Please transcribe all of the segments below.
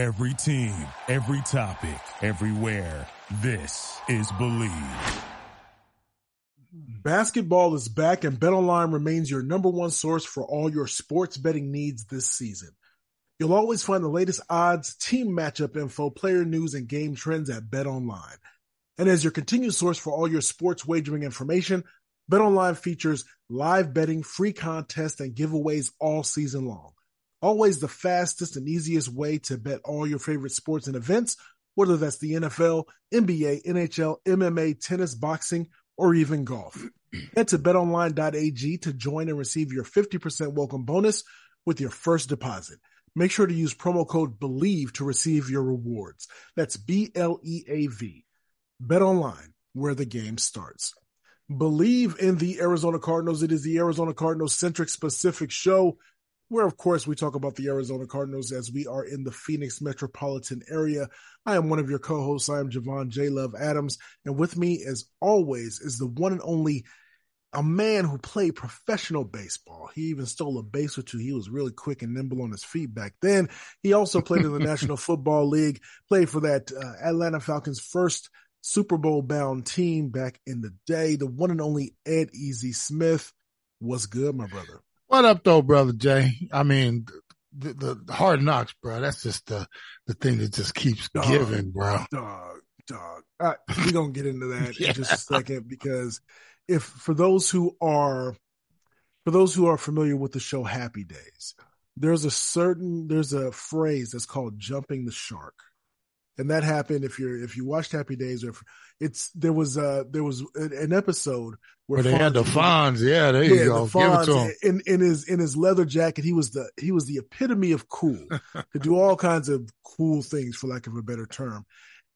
Every team, every topic, everywhere. This is Bleav. Basketball is back and BetOnline remains your number one source for all your sports betting needs this season. You'll always find the latest odds, team matchup info, player news, and game trends at BetOnline. And as your continued source for all your sports wagering information, BetOnline features live betting, free contests, and giveaways all season long. Always the fastest and easiest way to bet all your favorite sports and events, whether that's the NFL, NBA, NHL, MMA, tennis, boxing, or even golf. Head to betonline.ag to join and receive your 50% welcome bonus with your first deposit. Make sure to use promo code BLEAV to receive your rewards. That's B L E A V. Bet online, where the game starts. Bleav in the Arizona Cardinals. It is the Arizona Cardinals centric specific show where, of course, we talk about the Arizona Cardinals as we are in the Phoenix metropolitan area. I am one of your co hosts. I am Javon J. Love Adams. And with me, as always, is the one and only a man who played professional baseball. He even stole a base or two. He was really quick and nimble on his feet back then. He also played in the National Football League, played for that uh, Atlanta Falcons first Super Bowl bound team back in the day. The one and only Ed Easy Smith was good, my brother. What up, though, brother Jay? I mean, the, the hard knocks, bro. That's just the the thing that just keeps dog, giving, bro. Dog, dog. Uh, right, we're gonna get into that yeah. in just a second because if for those who are for those who are familiar with the show Happy Days, there's a certain there's a phrase that's called jumping the shark and that happened if you're if you watched Happy Days or if it's there was uh there was an episode where, where they Fonz, had the Fonz, yeah, there you yeah, go, the Fonz, give it to him. In in his in his leather jacket, he was the he was the epitome of cool, to do all kinds of cool things for lack of a better term,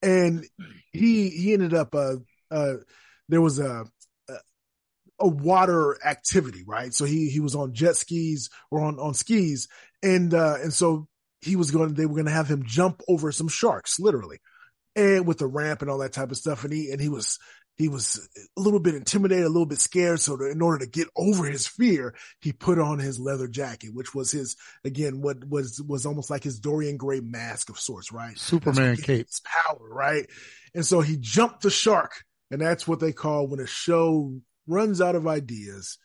and he he ended up uh uh there was a a water activity, right? So he he was on jet skis or on on skis, and uh and so he was going, they were going to have him jump over some sharks, literally, and with the ramp and all that type of stuff. And he, and he was, he was a little bit intimidated, a little bit scared. So to, in order to get over his fear, he put on his leather jacket, which was his, again, what was, was almost like his Dorian Gray mask of sorts, right? Superman cape. power, right? And so he jumped the shark. And that's what they call when a show runs out of ideas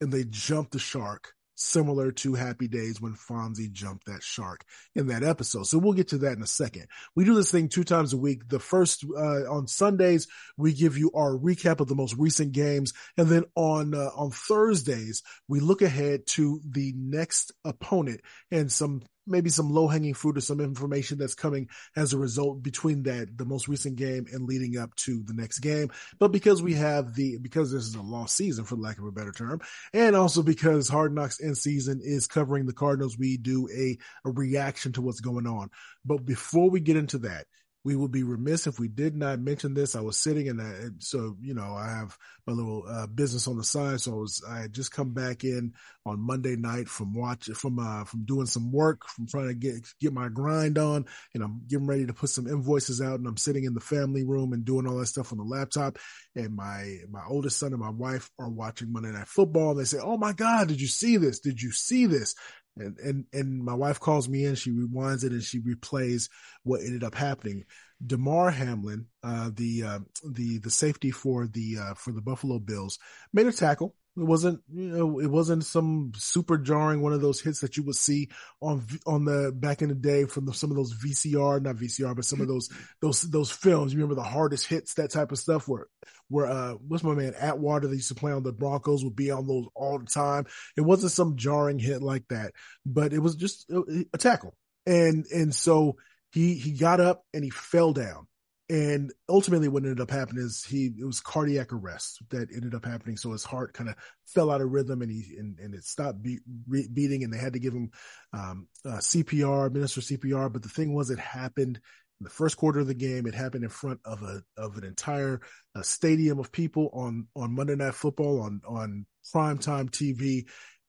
and they jump the shark similar to Happy Days when Fonzie jumped that shark in that episode. So we'll get to that in a second. We do this thing two times a week. The first, uh, on Sundays, we give you our recap of the most recent games. And then on, uh, on Thursdays, we look ahead to the next opponent and some maybe some low hanging fruit or some information that's coming as a result between that, the most recent game and leading up to the next game. But because we have the, because this is a lost season for lack of a better term, and also because Hard Knocks in season is covering the Cardinals, we do a, a reaction to what's going on. But before we get into that, we would be remiss if we did not mention this. I was sitting and, I, so, you know, I have my little uh, business on the side. So I was, I had just come back in on Monday night from watching, from, uh, from doing some work, from trying to get, get my grind on and I'm getting ready to put some invoices out and I'm sitting in the family room and doing all that stuff on the laptop. And my, my oldest son and my wife are watching Monday night football. And they say, Oh my God, did you see this? Did you see this? And and and my wife calls me in. She rewinds it and she replays what ended up happening. Damar Hamlin, uh, the uh, the the safety for the uh, for the Buffalo Bills, made a tackle. It wasn't, you know, it wasn't some super jarring one of those hits that you would see on on the back in the day from the, some of those VCR, not VCR, but some of those those those films. You remember the hardest hits, that type of stuff. Where where uh, what's my man Atwater that used to play on the Broncos would be on those all the time. It wasn't some jarring hit like that, but it was just a, a tackle, and and so he he got up and he fell down and ultimately, what ended up happening is he it was cardiac arrest that ended up happening. So his heart kind of fell out of rhythm, and he and, and it stopped be, re, beating, and they had to give him um, uh, CPR, administer CPR. But the thing was, it happened in the first quarter of the game. It happened in front of a of an entire uh, stadium of people on on Monday Night Football on on primetime TV,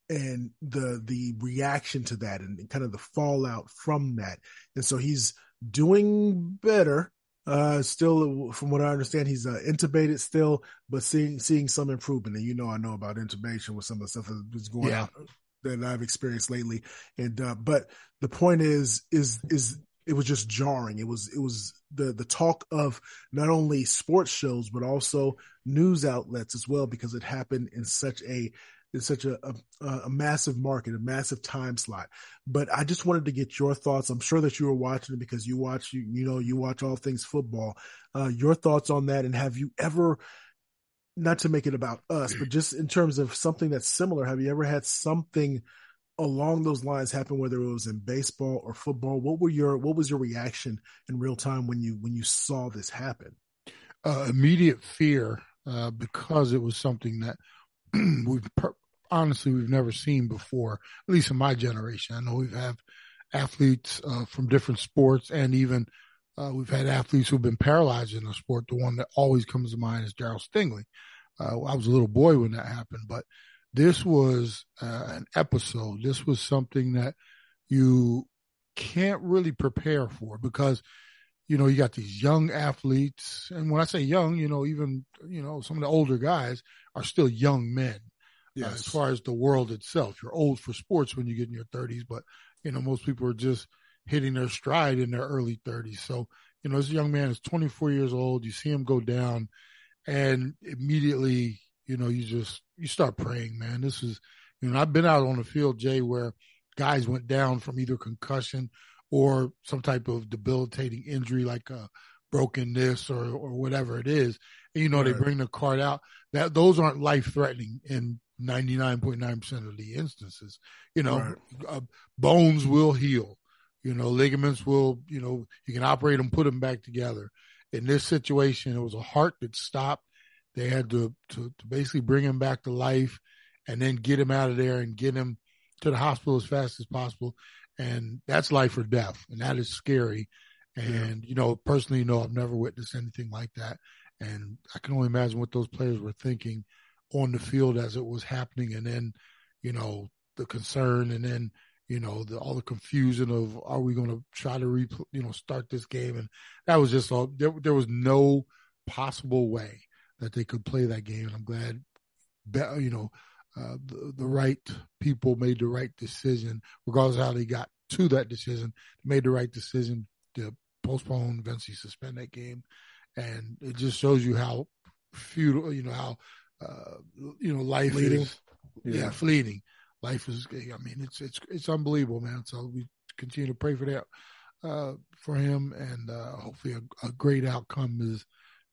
and the the reaction to that and kind of the fallout from that. And so he's doing better uh, still, from what I understand, he's uh, intubated still, but seeing seeing some improvement. And you know, I know about intubation with some of the stuff that's going yeah. on that I've experienced lately. And uh, but the point is, is is it was just jarring. It was it was the the talk of not only sports shows but also news outlets as well because it happened in such a in such a, a, a massive market, a massive time slot. But I just wanted to get your thoughts. I'm sure that you were watching it because you watch you you know you watch all things football. Uh, your thoughts on that, and have you ever not to make it about us, but just in terms of something that's similar, have you ever had something along those lines happen, whether it was in baseball or football? What were your what was your reaction in real time when you when you saw this happen? Uh, immediate fear, uh, because it was something that we've per- honestly we've never seen before, at least in my generation. I know we've had athletes uh, from different sports, and even uh, we've had athletes who've been paralyzed in the sport. The one that always comes to mind is Darryl Stingley. Uh, I was a little boy when that happened, but this was uh, an episode. This was something that you can't really prepare for because, you know, you got these young athletes. And when I say young, you know, even, you know, some of the older guys are still young men. Uh, as far as the world itself, you're old for sports when you get in your 30s, but, you know, most people are just hitting their stride in their early 30s. So, you know, this young man is 24 years old. You see him go down and immediately you know, you just you start praying, man. This is, you know, I've been out on the field, Jay, where guys went down from either concussion or some type of debilitating injury like a broken this or or whatever it is. And, you know, right. they bring the card out. That those aren't life threatening in 99.9% of the instances. You know, right. uh, bones will heal. You know, ligaments will, you know, you can operate them, put them back together. In this situation, it was a heart that stopped they had to, to, to basically bring him back to life and then get him out of there and get him to the hospital as fast as possible. And that's life or death. And that is scary. And, yeah. you know, personally, you know, I've never witnessed anything like that. And I can only imagine what those players were thinking on the field as it was happening. And then, you know, the concern and then, you know, the, all the confusion of, are we going to try to, re, you know, start this game? And that was just all, there, there was no possible way that they could play that game. And I'm glad, you know, uh, the, the, right people made the right decision, regardless how they got to that decision, made the right decision to postpone, eventually suspend that game. And it just shows you how futile, you know, how, uh, you know, life fleeting. is, yeah. yeah, fleeting. Life is, I mean, it's, it's, it's unbelievable, man. So we continue to pray for that, uh, for him and, uh, hopefully a, a great outcome is,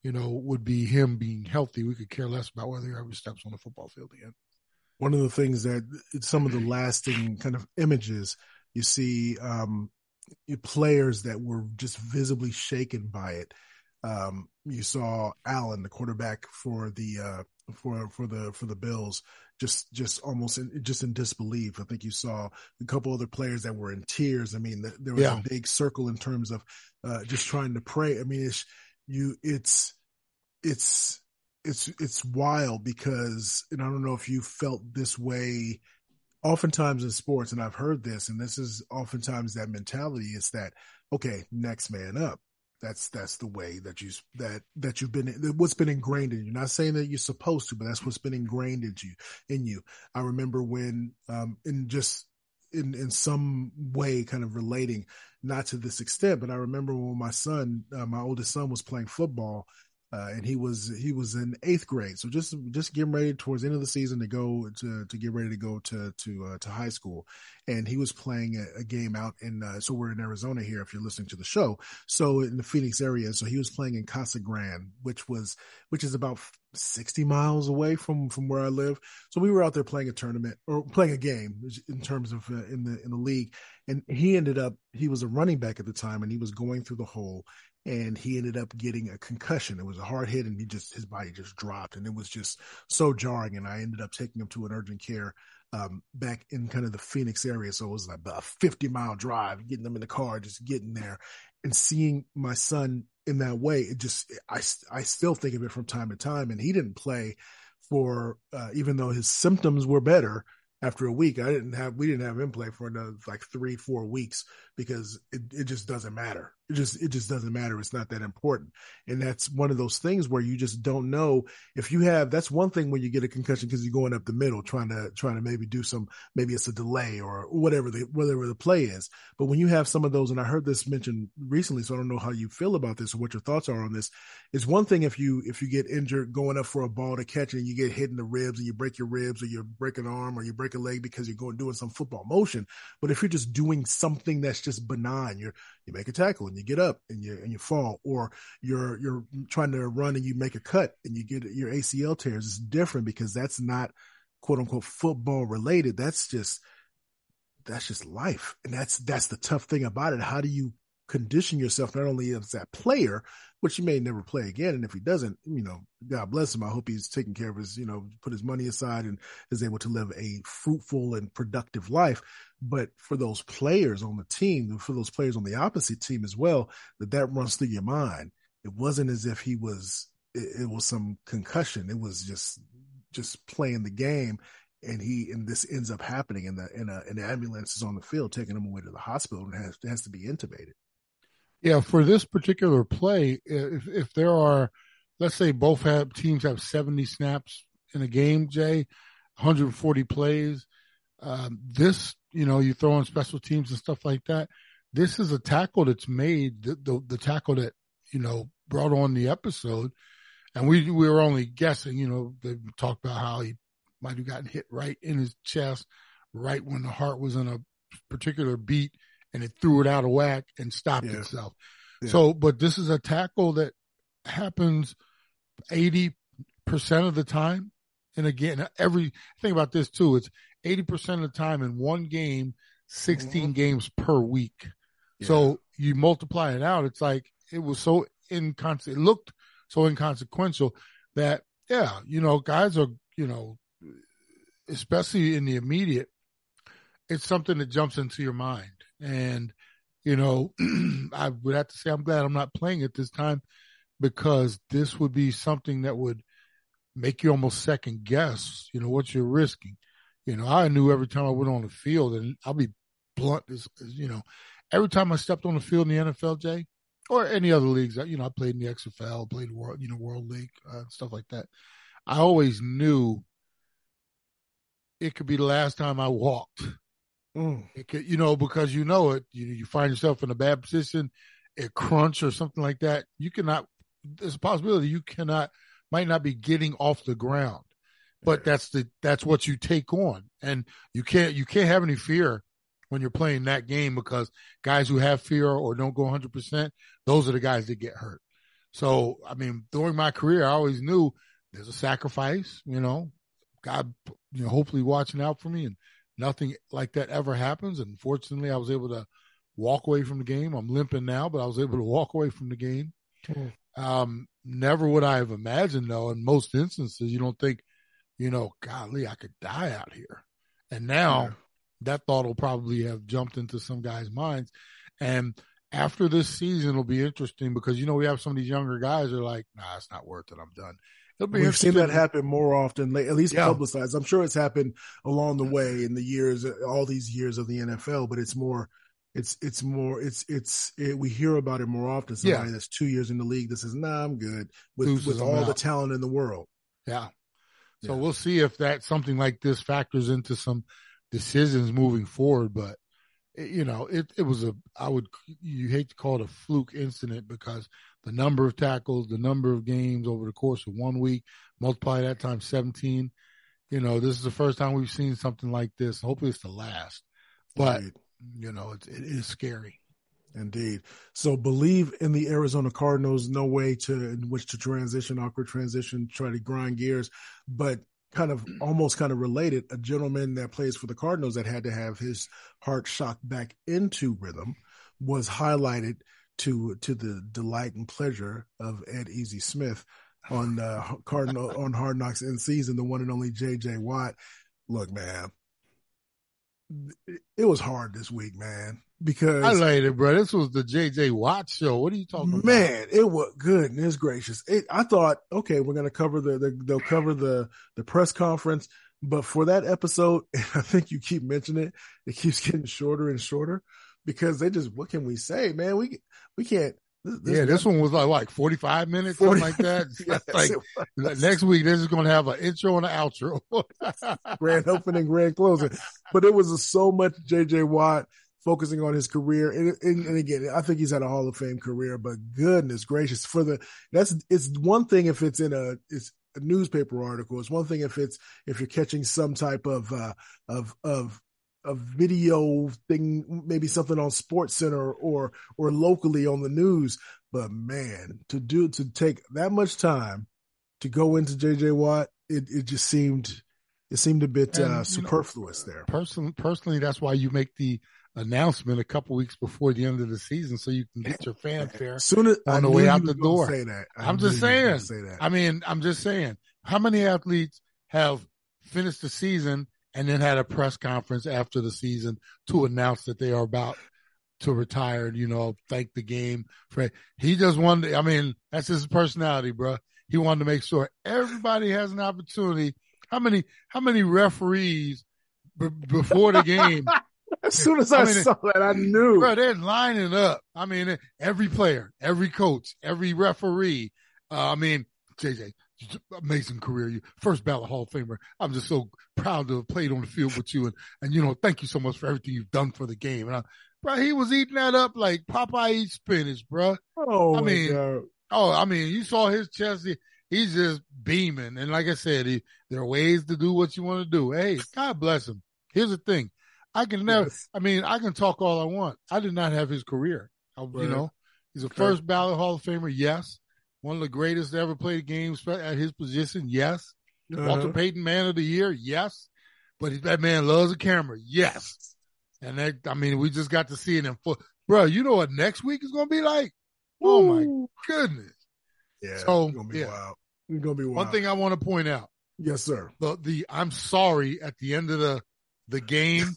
you know, would be him being healthy. We could care less about whether he ever steps on the football field again. One of the things that some of the lasting kind of images you see um, players that were just visibly shaken by it. Um, you saw Allen, the quarterback for the uh, for for the for the Bills, just just almost in, just in disbelief. I think you saw a couple other players that were in tears. I mean, the, there was yeah. a big circle in terms of uh, just trying to pray. I mean, it's you it's it's it's it's wild because and I don't know if you felt this way oftentimes in sports and I've heard this and this is oftentimes that mentality is that okay next man up that's that's the way that you that that you've been what's been ingrained in you. Not saying that you're supposed to but that's what's been ingrained in you in you. I remember when um in just in in some way kind of relating not to this extent but I remember when my son uh, my oldest son was playing football uh, and he was he was in eighth grade, so just just getting ready towards the end of the season to go to to get ready to go to to uh, to high school, and he was playing a, a game out in uh, so we're in Arizona here if you're listening to the show, so in the Phoenix area, so he was playing in Casa Grande, which was which is about 60 miles away from from where I live. So we were out there playing a tournament or playing a game in terms of uh, in the in the league, and he ended up he was a running back at the time, and he was going through the hole and he ended up getting a concussion. It was a hard hit and he just, his body just dropped and it was just so jarring. And I ended up taking him to an urgent care, um, back in kind of the Phoenix area. So it was like a 50 mile drive, getting them in the car, just getting there and seeing my son in that way. It just, I, I still think of it from time to time and he didn't play for, uh, even though his symptoms were better, after a week. I didn't have we didn't have him play for another like three four weeks because it, it just doesn't matter. It just it just doesn't matter. It's not that important, and that's one of those things where you just don't know if you have. That's one thing when you get a concussion because you're going up the middle trying to trying to maybe do some maybe it's a delay or whatever the whatever the play is. But when you have some of those, and I heard this mentioned recently, so I don't know how you feel about this or what your thoughts are on this. It's one thing if you if you get injured going up for a ball to catch and you get hit in the ribs and you break your ribs or you break an arm or you break a leg because you're going doing some football motion. But if you're just doing something that's just benign, you're you make a tackle and you get up and you and you fall, or you're you're trying to run and you make a cut and you get your ACL tears. It's different because that's not quote unquote football related. That's just that's just life, and that's that's the tough thing about it. How do you condition yourself not only as that player, which he may never play again. And if he doesn't, you know, God bless him. I hope he's taking care of his, you know, put his money aside and is able to live a fruitful and productive life. But for those players on the team, for those players on the opposite team as well, that that runs through your mind. It wasn't as if he was, it, it was some concussion. It was just, just playing the game and he and this ends up happening and the and, a, the ambulance is on the field taking him away to the hospital and has has to be intubated. Yeah, for this particular play, if if there are, let's say both have teams have seventy snaps in a game, Jay, 140 plays. Um, this, you know, you throw in special teams and stuff like that. This is a tackle that's made the, the, the tackle that you know brought on the episode, and we we were only guessing. You know, they talked about how he might have gotten hit right in his chest, right when the heart was in a particular beat and it threw it out of whack and stopped yeah. itself. Yeah. So, but this is a tackle that happens 80% of the time. And again, every thing about this too, it's 80% of the time in one game, 16 mm-hmm. games per week. Yeah. So you multiply it out. It's like, it was so inconsequential. It looked so inconsequential that, yeah, you know, guys are, you know, especially in the immediate, it's something that jumps into your mind. And, you know, I would have to say I'm glad I'm not playing it this time because this would be something that would make you almost second guess, you know, what you're risking. You know, I knew every time I went on the field, and I'll be blunt, as, as you know, every time I stepped on the field in the NFL, Jay, or any other leagues, you know, I played in the XFL, played world, you know, World League, uh, stuff like that. I always knew it could be the last time I walked Mm. Could, you know, because you know it, you, you find yourself in a bad position, a crunch or something like that. You cannot. There's a possibility you cannot, might not be getting off the ground, but that's the that's what you take on, and you can't you can't have any fear when you're playing that game because guys who have fear or don't go 100 percent, those are the guys that get hurt. So I mean, during my career, I always knew there's a sacrifice. You know, God, you know, hopefully watching out for me and nothing like that ever happens. And fortunately, I was able to walk away from the game. I'm limping now, but I was able to walk away from the game. Mm. Um, never would I have imagined, though, in most instances, you don't think, you know, golly, I could die out here. And now yeah. that thought will probably have jumped into some guys' minds. And after this season, it'll be interesting because, you know, we have some of these younger guys are like, nah, it's not worth it. I'm done. We've seen that happen more often, at least yeah. publicized. I'm sure it's happened along the way in the years, all these years of the NFL, but it's more, it's, it's more, it's, it's, it, we hear about it more often. Somebody yeah. that's two years in the league that says, nah, I'm good with, with all the talent in the world. Yeah. So yeah. we'll see if that something like this factors into some decisions moving forward, but eh, you know, it, it was a, I would, you hate to call it a fluke incident because the number of tackles, the number of games over the course of one week, multiply that times 17. You know, this is the first time we've seen something like this. Hopefully it's the last, but Indeed. you know, it, it is scary. Indeed. So Bleav in the Arizona Cardinals. No way to in which to transition, awkward transition, try to grind gears, but kind of almost kind of related. A gentleman that plays for the Cardinals that had to have his heart shocked back into rhythm was highlighted to to the delight and pleasure of Ed Easy Smith on uh, Cardinal on Hard Knocks in season, the one and only J.J. Watt. Look, man, it was hard this week, man. Because I laid it, bro. This was the J.J. Watt show. What are you talking man, about? Man, it was goodness gracious. It, I thought, okay, we're gonna cover the, the they'll cover the the press conference But for that episode, and I think you keep mentioning it. It keeps getting shorter and shorter because they just, what can we say, man? We, we can't. This, yeah, this one was like, like 45 minutes, 40, something like that. yes, like next week, they're just going to have an intro and an outro. grand opening, grand closing. But it was so much JJ Watt focusing on his career. And, and, and, again, I think he's had a Hall of Fame career, but goodness gracious, for the that's it's one thing if it's in a it's a newspaper article. It's one thing if it's if you're catching some type of uh, of of a video thing, maybe something on Sports Center or or locally on the news. But man, to do to take that much time to go into JJ Watt, it it just seemed it seemed a bit and, uh, superfluous know, there. Personally, personally, that's why you make the announcement a couple weeks before the end of the season so you can get your fanfare Soon as, on the way out the door. Say that. I am just saying. Say that. I mean, I'm just saying. How many athletes have finished the season and then had a press conference after the season to announce that they are about to retire and, you know, thank the game for he just wanted I mean, that's his personality, bro. He wanted to make sure everybody has an opportunity. How many how many referees b- before the game As soon as I, I mean, saw that, I knew. Bro, they're lining up. I mean, every player, every coach, every referee. Uh, I mean, JJ, amazing career. You first ballot Hall of Famer. I'm just so proud to have played on the field with you, and and you know, thank you so much for everything you've done for the game. And I, bro, he was eating that up like Popeye eats spinach, bro. Oh, I mean, God. oh, I mean, you saw his chest. He, he's just beaming, and like I said, he, there are ways to do what you want to do. Hey, God bless him. Here's the thing. I can never. Yes. I mean, I can talk all I want. I did not have his career. I, right. You know, he's a first ballot Hall of Famer. Yes, one of the greatest to ever play the game at his position. Yes, uh-huh. Walter Payton Man of the Year. Yes, but that man loves a camera. Yes, and that I mean, we just got to see it in full. Bro, you know what next week is going to be like? Oh my goodness! Yeah, so it's gonna be yeah. wild. It's gonna be wild. One thing I want to point out. Yes, sir. The the I'm sorry at the end of the the game.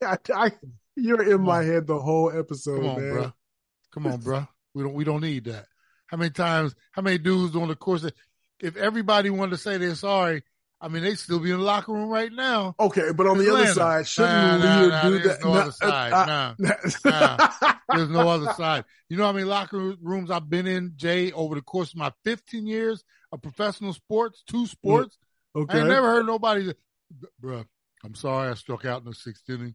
I, I, you're in my head the whole episode, Come on, man. Bro. Come on, bro. We don't we don't need that. How many times? How many dudes on the course? Of, if everybody wanted to say they're sorry, I mean, they still be in the locker room right now. Okay, but on the other side, shouldn't nah, nah, do that? No nah, other side. Uh, nah, nah, there's no other side. You know how many locker rooms I've been in, Jay, over the course of my 15 years of professional sports, two sports. Okay. I never heard nobody, bro. I'm sorry, I struck out in the sixth inning.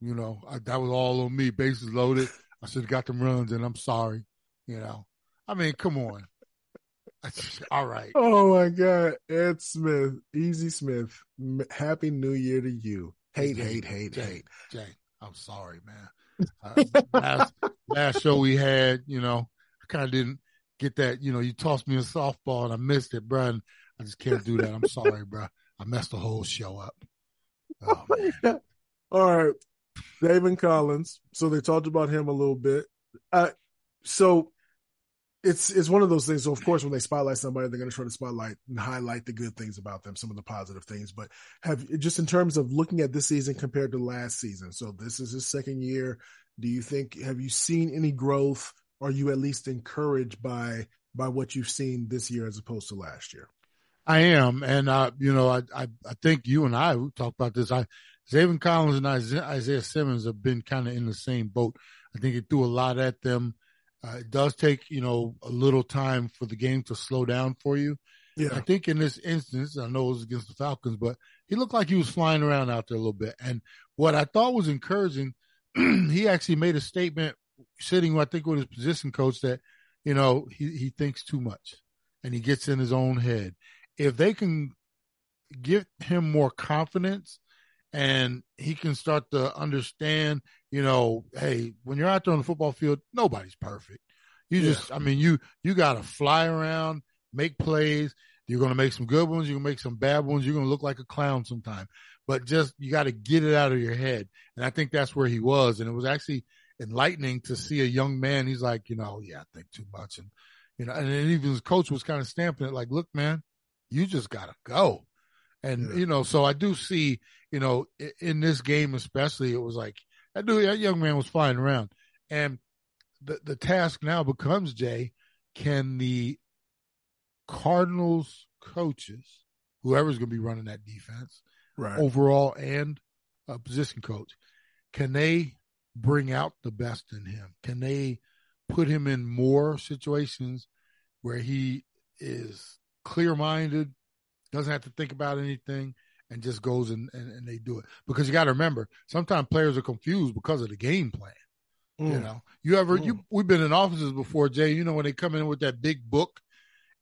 You know, I, that was all on me. Bases loaded. I should have got them runs, and I'm sorry. You know, I mean, come on. all right. Oh my God, Ed Smith, Easy Smith. Happy New Year to you. Hate, Jay, hate, hate, Jay, hate. Jay, I'm sorry, man. Uh, last, last show we had, you know, I kind of didn't get that. You know, you tossed me a softball and I missed it, bro. And I just can't do that. I'm sorry, bro. I messed the whole show up. Oh, All right. Zaven Collins. So they talked about him a little bit. Uh, so it's it's one of those things. So of course, when they spotlight somebody, they're going to try to spotlight and highlight the good things about them, some of the positive things. But have just in terms of looking at this season compared to last season. So this is his second year. Do you think have you seen any growth? Are you at least encouraged by by what you've seen this year as opposed to last year? I am, and uh, you know, I, I I think you and I who talked about this. I Zaven Collins and Isaiah Simmons have been kind of in the same boat. I think it threw a lot at them. Uh, it does take, you know, a little time for the game to slow down for you. Yeah. I think in this instance, I know it was against the Falcons, but he looked like he was flying around out there a little bit. And what I thought was encouraging, he actually made a statement sitting, I think, with his position coach that, you know, he, he thinks too much and he gets in his own head. If they can give him more confidence and he can start to understand, you know, hey, when you're out there on the football field, nobody's perfect. You yeah. just, I mean, you you got to fly around, make plays. You're going to make some good ones. You're going to make some bad ones. You're going to look like a clown sometime, but just you got to get it out of your head. And I think that's where he was. And it was actually enlightening to see a young man. He's like, you know, yeah, I think too much, and you know, and even his coach was kind of stamping it like, look, man, you just got to go. And, yeah. you know, so I do see, you know, in this game especially, it was like, I knew that young man was flying around. And the, the task now becomes, Jay, can the Cardinals coaches, whoever's going to be running that defense, right. overall and a position coach. Can they bring out the best in him? Can they put him in more situations where he is clear minded, doesn't have to think about anything, and just goes and, and, and they do it? Because you got to remember, sometimes players are confused because of the game plan. Mm. You know, you ever mm. you we've been in offices before, Jay. You know when they come in with that big book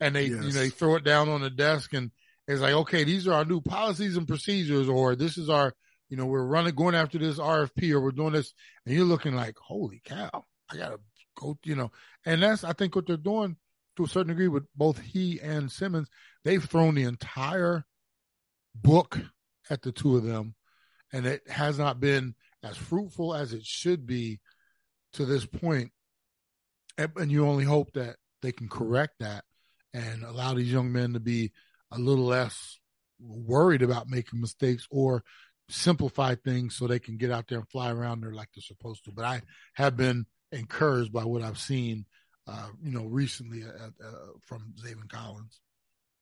and they yes. you know they throw it down on the desk and it's like, okay, these are our new policies and procedures, or this is our, you know, we're running going after this RFP, or we're doing this, and you're looking like, holy cow, I gotta go, you know, and that's I think what they're doing to a certain degree with both he and Simmons. They've thrown the entire book at the two of them, and it has not been as fruitful as it should be to this point. And, you only hope that they can correct that and allow these young men to be a little less worried about making mistakes or simplify things so they can get out there and fly around there like they're supposed to. But I have been encouraged by what I've seen, uh, you know, recently uh, uh, from Zaven Collins.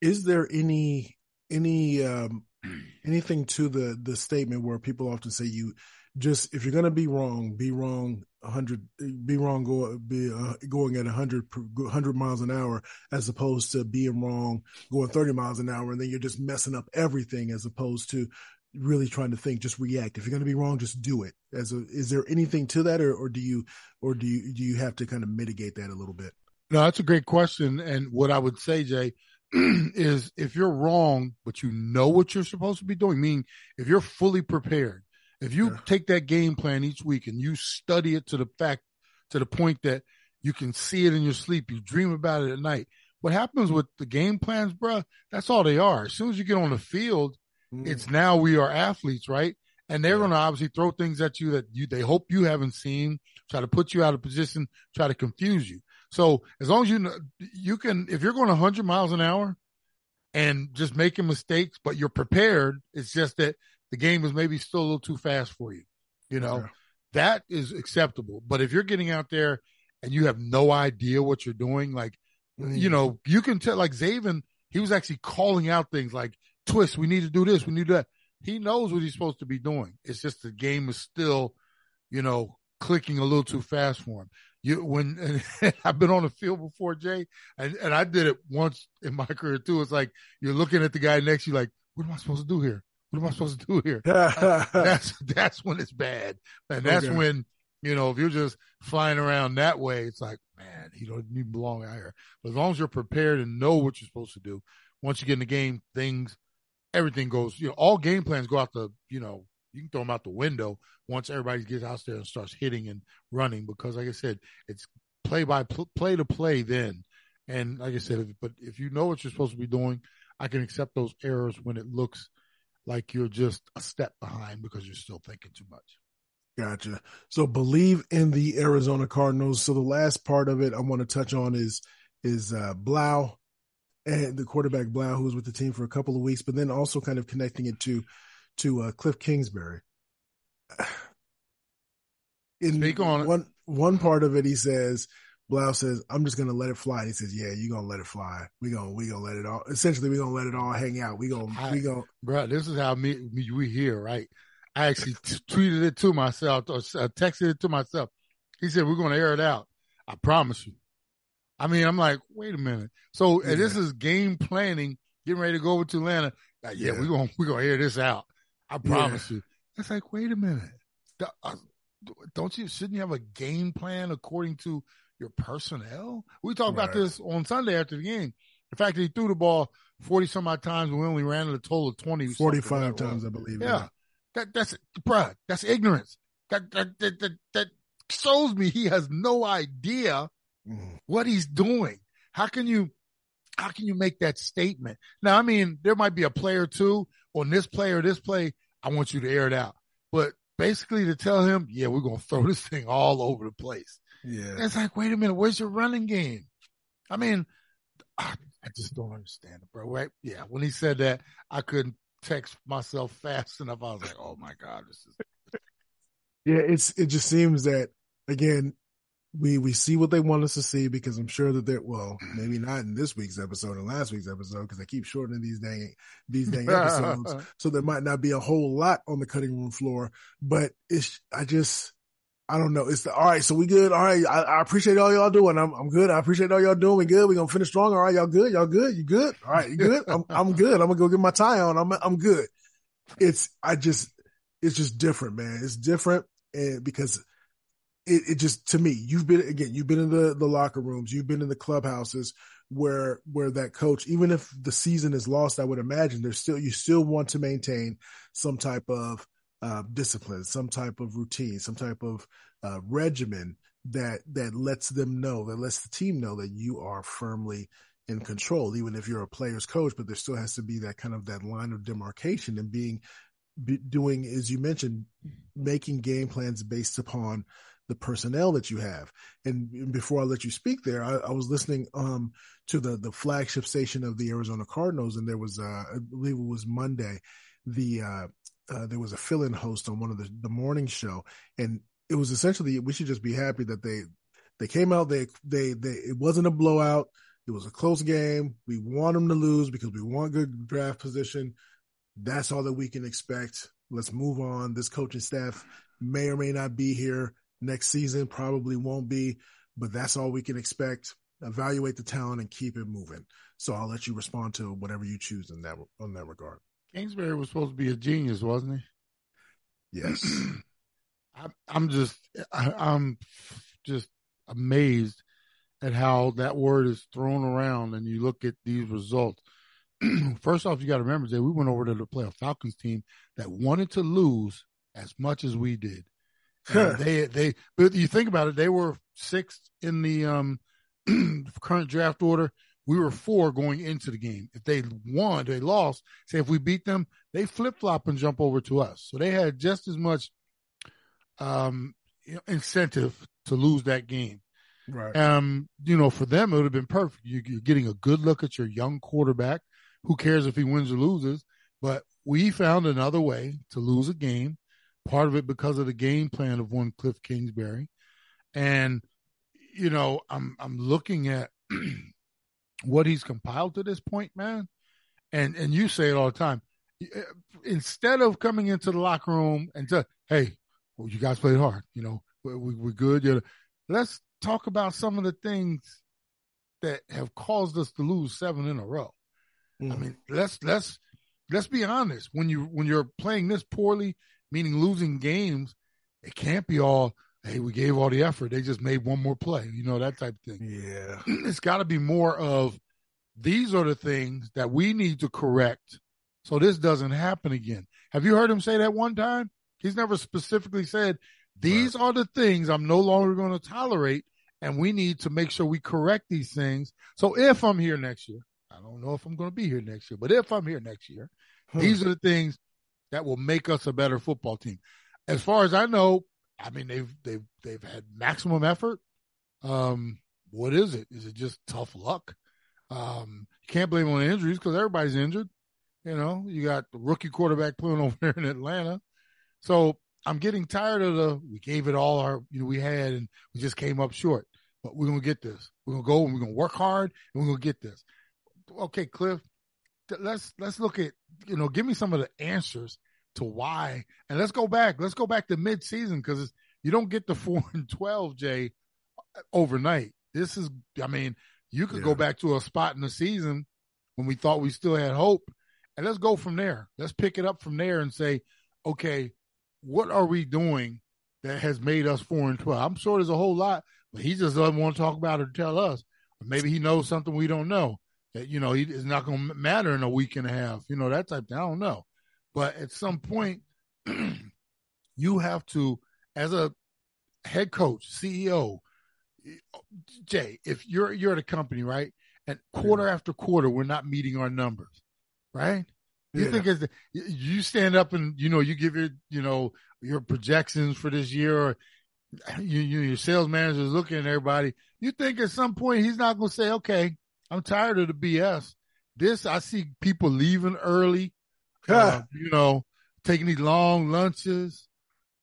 Is there any any um, anything to the the statement where people often say you just if you're going to be wrong, be wrong 100 be wrong go be uh, going at 100 100 miles an hour as opposed to being wrong going 30 miles an hour and then you're just messing up everything as opposed to really trying to think just react if you're going to be wrong just do it as a is there anything to that or, or do you or do you do you have to kind of mitigate that a little bit no that's a great question and what i would say jay is if you're wrong but you know what you're supposed to be doing meaning if you're fully prepared if you yeah. take that game plan each week and you study it to the fact, to the point that you can see it in your sleep, you dream about it at night. What happens with the game plans, bro? That's all they are. As soon as you get on the field, mm. it's now we are athletes, right? And they're yeah. going to obviously throw things at you that you they hope you haven't seen, try to put you out of position, try to confuse you. So as long as you know, you can, if you're going 100 miles an hour and just making mistakes, but you're prepared, it's just that the game is maybe still a little too fast for you. You know, yeah. that is acceptable. But if you're getting out there and you have no idea what you're doing, like, mm. you know, you can tell, like Zaven, he was actually calling out things like, twist, we need to do this, we need that. He knows what he's supposed to be doing. It's just the game is still, you know, clicking a little too fast for him. You when I've been on the field before, Jay, and, and I did it once in my career too. It's like you're looking at the guy next to you, like, what am I supposed to do here? what am I supposed to do here? that's that's when it's bad, and that's okay. when you know if you're just flying around that way, it's like man, you don't even belong out here. But as long as you're prepared and know what you're supposed to do, once you get in the game, things, everything goes. You know, all game plans go out the. You know, you can throw them out the window once everybody gets out there and starts hitting and running because, like I said, it's play by play to play then. And like I said, if, but if you know what you're supposed to be doing, I can accept those errors when it looks like you're just a step behind because you're still thinking too much. Gotcha. So Bleav in the Arizona Cardinals. So the last part of it I want to touch on is is uh, Blough and the quarterback Blough, who was with the team for a couple of weeks, but then also kind of connecting it to to uh, Cliff Kingsbury. In Speak on one one part of it, he says Blough says, I'm just gonna let it fly. And he says, Yeah, you're gonna let it fly. We gonna we gonna let it all essentially we gonna let it all hang out. We gonna I, we gonna bro, this is how me, me we hear, right? I actually t- tweeted it to myself or uh, texted it to myself. He said, We're gonna air it out. I promise you. I mean, I'm like, wait a minute. So yeah. this is game planning, getting ready to go over to Atlanta. Like, yeah, yeah. we're gonna we're gonna air this out. I promise yeah. you. It's like, wait a minute. Uh, don't you shouldn't you have a game plan according to your personnel. We talked right. about this on Sunday after the game. The fact that he threw the ball 40 some odd times when we only ran it a total of 20. 45 times, I believe. Yeah. That, that's, bruh, that's ignorance. That, that, that, that, that shows me he has no idea. What he's doing. How can you, how can you make that statement? Now, I mean, there might be a player too on this play or this play. I want you to air it out. But basically to tell him, yeah, we're going to throw this thing all over the place. Yeah. It's like, wait a minute, where's your running game? I mean, I, I just don't understand it, bro. Right? Yeah. When he said that, I couldn't text myself fast enough. I was like, oh my God, this is. yeah. It's, it just seems that again, we we see what they want us to see because I'm sure that they're well, maybe not in this week's episode and last week's episode because they keep shortening these dang these dang episodes, so there might not be a whole lot on the cutting room floor. But it's I just I don't know. It's the all right. So we good. All right. I, I appreciate all y'all doing. I'm I'm good. I appreciate all y'all doing. We good. We gonna finish strong. All right. Y'all good. Y'all good. You good. All right. You good. I'm I'm good. I'm gonna go get my tie on. I'm I'm good. It's I just it's just different, man. It's different, and because it, it just to me, you've been again, you've been in the the locker rooms, you've been in the clubhouses where where that coach, even if the season is lost, I would imagine there's still you still want to maintain some type of uh, discipline, some type of routine, some type of uh, regimen that that lets them know, that lets the team know that you are firmly in control, even if you're a player's coach. But there still has to be that kind of that line of demarcation and being be doing, as you mentioned, making game plans based upon the personnel that you have. And before I let you speak there, I, I was listening um, to the the flagship station of the Arizona Cardinals, and there was, uh, I believe it was Monday, the uh, uh, there was a fill-in host on one of the the morning show, and it was essentially we should just be happy that they they came out they they they it wasn't a blowout. It was a close game. We want them to lose because we want good draft position. That's all that we can expect. Let's move on. This coaching staff may or may not be here next season, probably won't be, but that's all we can expect. Evaluate the talent and keep it moving. So I'll let you respond to whatever you choose in that on that regard. Kingsbury was supposed to be a genius, wasn't he? Yes. I'm, I'm just, I'm just amazed at how that word is thrown around, and you look at these results. First off, you got to remember that we went over to the play a Falcons team that wanted to lose as much as we did. they they but you think about it, they were sixth in the um current draft order. We were four going into the game. If they won, they lost. Say if we beat them, they flip flop and jump over to us. So they had just as much um incentive to lose that game. Right. Um, you know, for them it would have been perfect. You're, you're getting a good look at your young quarterback. Who cares if he wins or loses? But we found another way to lose a game part of it because of the game plan of one Cliff Kingsbury. And, you know, I'm I'm looking at what he's compiled to this point, man. And and you say it all the time. Eh, instead of coming into the locker room and say, hey, well, you guys played hard, you know, we, we, we're good. You know, let's talk about some of the things that have caused us to lose seven in a row. Mm. I mean, let's let's let's be honest. When you when you're playing this poorly, meaning losing games, it can't be all, hey, we gave all the effort. They just made one more play, you know, that type of thing. Yeah. It's got to be more of these are the things that we need to correct so this doesn't happen again. Have you heard him say that one time? He's never specifically said, these right. are the things I'm no longer going to tolerate, and we need to make sure we correct these things. So if I'm here next year, I don't know if I'm going to be here next year, but if I'm here next year, these are the things that will make us a better football team. As far as I know, I mean they've they've they've had maximum effort. Um, what is it? Is it just tough luck? Um, you can't blame on injuries because everybody's injured. You know, you got the rookie quarterback playing over there in Atlanta. So I'm getting tired of the we gave it all our you know we had and we just came up short. But we're gonna get this. We're gonna go and we're gonna work hard and we're gonna get this. Okay, Cliff, let's let's look at you know give me some of the answers to why. And let's go back. Let's go back to mid-season because you don't get the four and twelve, Jay, overnight. This is, I mean, you could yeah. go back to a spot in the season when we thought we still had hope, and let's go from there. Let's pick it up from there and say, okay, what are we doing that has made us four and twelve? I'm sure there's a whole lot, but he just doesn't want to talk about it or tell us. Or maybe he knows something we don't know. That you know, he, it's not going to matter in a week and a half. You know that type. Thing. I don't know. But at some point, you have to, as a head coach, CEO, Jay, if you're you're at a company, right, and quarter yeah. after quarter we're not meeting our numbers, right? You yeah. think as you stand up and you know you give your you know your projections for this year, or you, you your sales manager is looking at everybody. You think at some point he's not going to say, "Okay, I'm tired of the BS." This I see people leaving early uh, you know, taking these long lunches,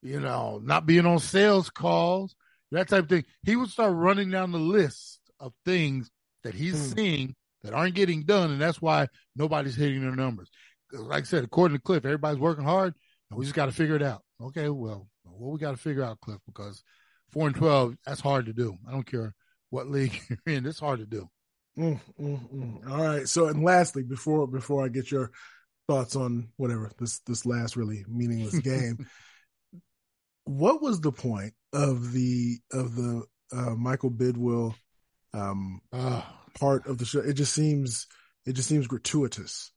you know, not being on sales calls. that type of thing. He would start running down the list of things that he's Mm. seeing that aren't getting done, and that's why nobody's hitting their numbers. Like I said, according to Cliff, everybody's working hard, and we just got to figure it out. Okay, well, what we got to figure out, Cliff, because four and twelve that's hard to do. I don't care what league you're in; it's hard to do. Mm, mm, mm. All right. So, and lastly, before before I get your thoughts on whatever this this last really meaningless game, what was the point of the of the uh, Michael Bidwill um, Ah, part of the show? It just seems it just seems gratuitous.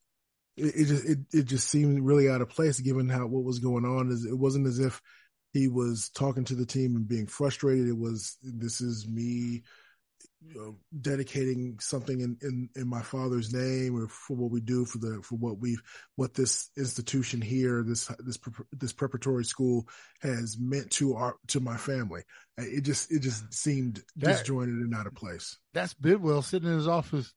It, it just it, it just seemed really out of place given how what was going on. Is it wasn't as if he was talking to the team and being frustrated. It was this is me you know, dedicating something in, in, in my father's name or for what we do for the for what we've what this institution here this this this preparatory school has meant to our to my family. It just it just seemed That- disjointed and out of place. that's Bidwill sitting in his office.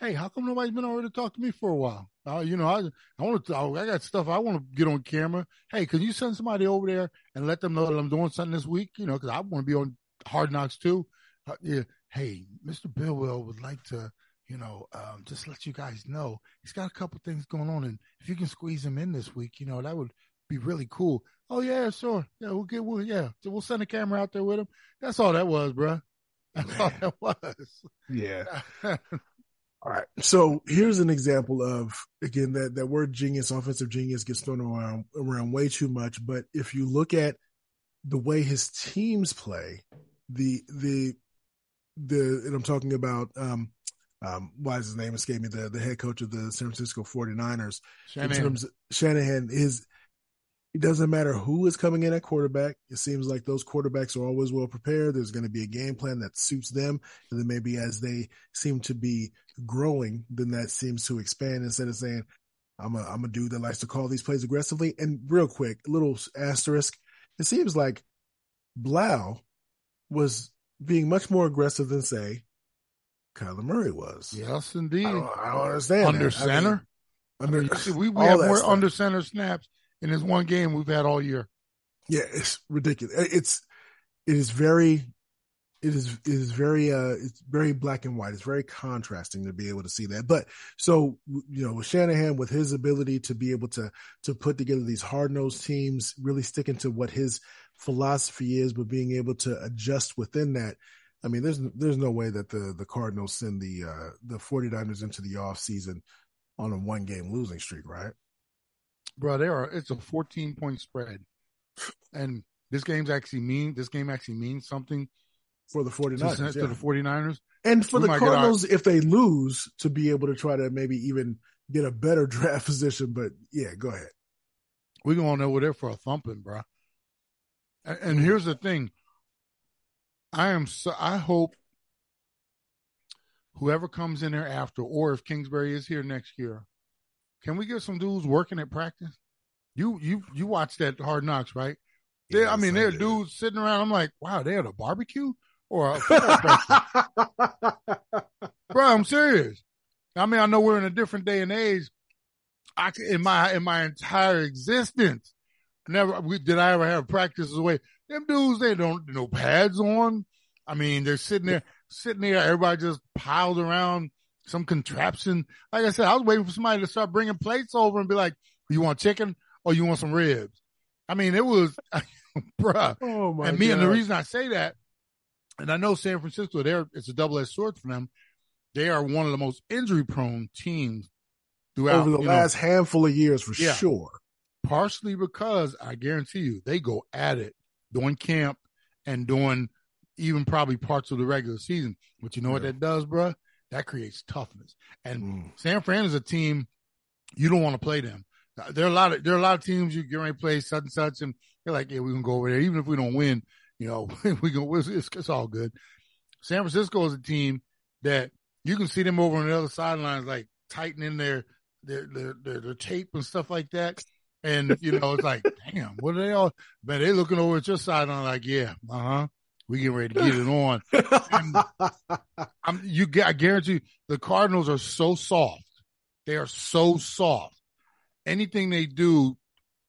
Hey, how come nobody's been over to talk to me for a while? Uh, you know, I I want to. I got stuff I want to get on camera. Hey, can you send somebody over there and let them know that I'm doing something this week? You know, because I want to be on Hard Knocks too. Uh, yeah. Hey, Mr. Bidwill would like to, you know, um, just let you guys know he's got a couple things going on, and if you can squeeze him in this week, you know, that would be really cool. Oh yeah, sure. Yeah, we'll get. We'll, yeah, so we'll send a camera out there with him. That's all that was, bruh. That's all that was. Yeah. All right. So here's an example of again that that word genius, offensive genius, gets thrown around around way too much. But if you look at the way his teams play, the the the and I'm talking about um um why is his name escape me the the head coach of the San Francisco 49ers in Shanahan. terms of Shanahan is it doesn't matter who is coming in at quarterback. It seems like those quarterbacks are always well prepared. There's going to be a game plan that suits them. And then maybe as they seem to be growing, then that seems to expand instead of saying, I'm a, I'm a dude that likes to call these plays aggressively. And real quick, little asterisk. It seems like Blough was being much more aggressive than say Kyler Murray was. Yes, indeed. I don't, I don't understand. Under that. I mean, center. under, You see, we we have more stuff. under center snaps in this one game we've had all year. Yeah, it's ridiculous. It's it is very it is it is very uh it's very black and white. It's very contrasting to be able to see that. But so you know, with Shanahan with his ability to be able to to put together these hard nosed teams, really sticking to what his philosophy is, but being able to adjust within that. I mean, there's there's no way that the the Cardinals send the uh the 49ers into the off season on a one game losing streak, right? Bro, there are it's a 14 point spread. And this game's actually mean this game actually means something For the to, 49ers. to yeah. the 49ers. And for We the get our- Cardinals, if they lose, to be able to try to maybe even get a better draft position. But yeah, go ahead. We're going over there for a thumping, bro. And, and here's the thing. I am so I hope whoever comes in there after, or if Kingsbury is here next year, can we get some dudes working at practice? You you you watch that Hard Knocks, right? They, I mean, there are dudes sitting around. I'm like, wow, they had a barbecue or a bro. I'm serious. I mean, I know we're in a different day and age. I in my in my entire existence, never we, did I ever have practices away. Them dudes, they don't no pads on. I mean, they're sitting there, sitting there. Everybody just piled around some contraption. Like I said, I was waiting for somebody to start bringing plates over and be like, "You want chicken or you want some ribs?" I mean, it was, bruh. oh my and me, and the reason I say that, and I know San Francisco, they're it's a double edged sword for them. They are one of the most injury prone teams throughout over the you know, last handful of years, for Yeah. sure. Partially because I guarantee you they go at it during camp and during even probably parts of the regular season. But you know what that does, bruh? That creates toughness. And Mm. San Fran is a team you don't want to play them. There are a lot of there are a lot of teams you get ready to play such and such, and you're like, yeah, we can go over there, even if we don't win. You know, we go. It's, it's, it's all good. San Francisco is a team that you can see them over on the other sidelines, like tightening their their their their, their tape and stuff like that. And you know, it's like, damn, what are they all? But they looking over at your sideline, like, yeah, uh huh, we getting ready to get it on. I'm, you, I guarantee you, the Cardinals are so soft. They are so soft. Anything they do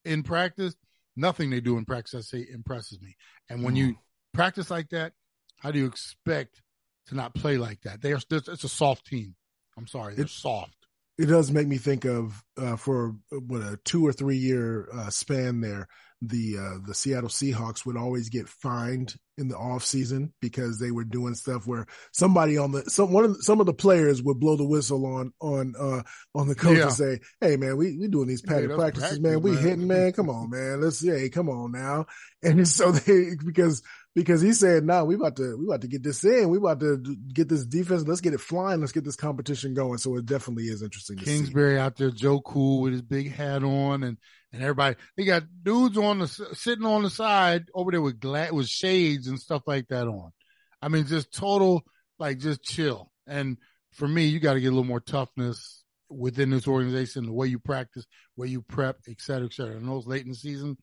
in practice, nothing they do in practice, I say, impresses me. And when you practice like that, how do you expect to not play like that? They are. It's a soft team. I'm sorry, they're It- soft. It does make me think of uh, for what a two or three year uh, span there the uh, the Seattle Seahawks would always get fined in the off season because they were doing stuff where somebody on the some one of the, some of the players would blow the whistle on on uh on the coach Yeah. and say hey man we we doing these padded that's practices practice, man we man." hitting man come on man let's hey come on now and so they because because he said no we about to we about to get this in we about to get this defense let's get it flying let's get this competition going so it definitely is interesting to see. Kingsbury out there, Joe Cool with his big hat on, and and everybody. They got dudes on the sitting on the side over there with gla- with shades and stuff like that on. I mean, just total like just chill. And for me, you got to get a little more toughness within this organization, the way you practice, where you prep, et cetera, et cetera. And those late in the season,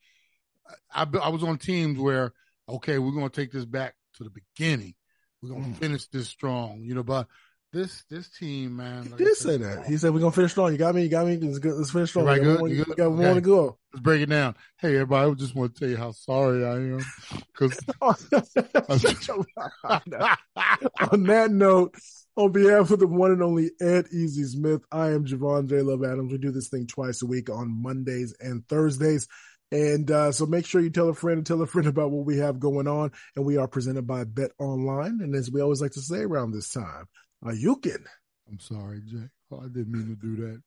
I, I was on teams where okay, we're going to take this back to the beginning. We're going to Mm. finish this strong, you know. But this this team, man, He like did said, say that. He said, "We're gonna finish strong. You got me. You got me. Let's, go, let's finish strong. Everybody we good? more, You good? got more Okay. to go." let's break it down. Hey, everybody, I just want to tell you how sorry I am because Shut your mouth. on that note, on behalf of the one and only Ed Easy Smith, I am Javon J. Love Adams. We do this thing twice a week on Mondays and Thursdays. And uh, so make sure you tell a friend and tell a friend about what we have going on. And we are presented by Bet Online. And as we always like to say around this time, uh, you can. I'm sorry, Jay. Oh, I didn't mean to do that.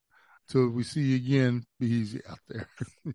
Till we see you again, be easy out there.